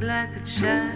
like a child.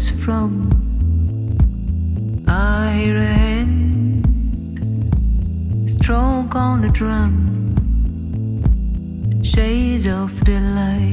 was from Ireland, stroke on the drum, shades of delight.